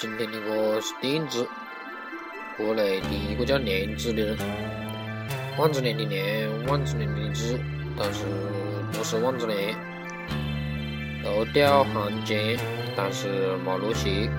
今天的我是点子，国内第一个叫娘子的人，万子良的娘，万子良的子，但是不是万子良，楼吊行奸，但是没落鞋。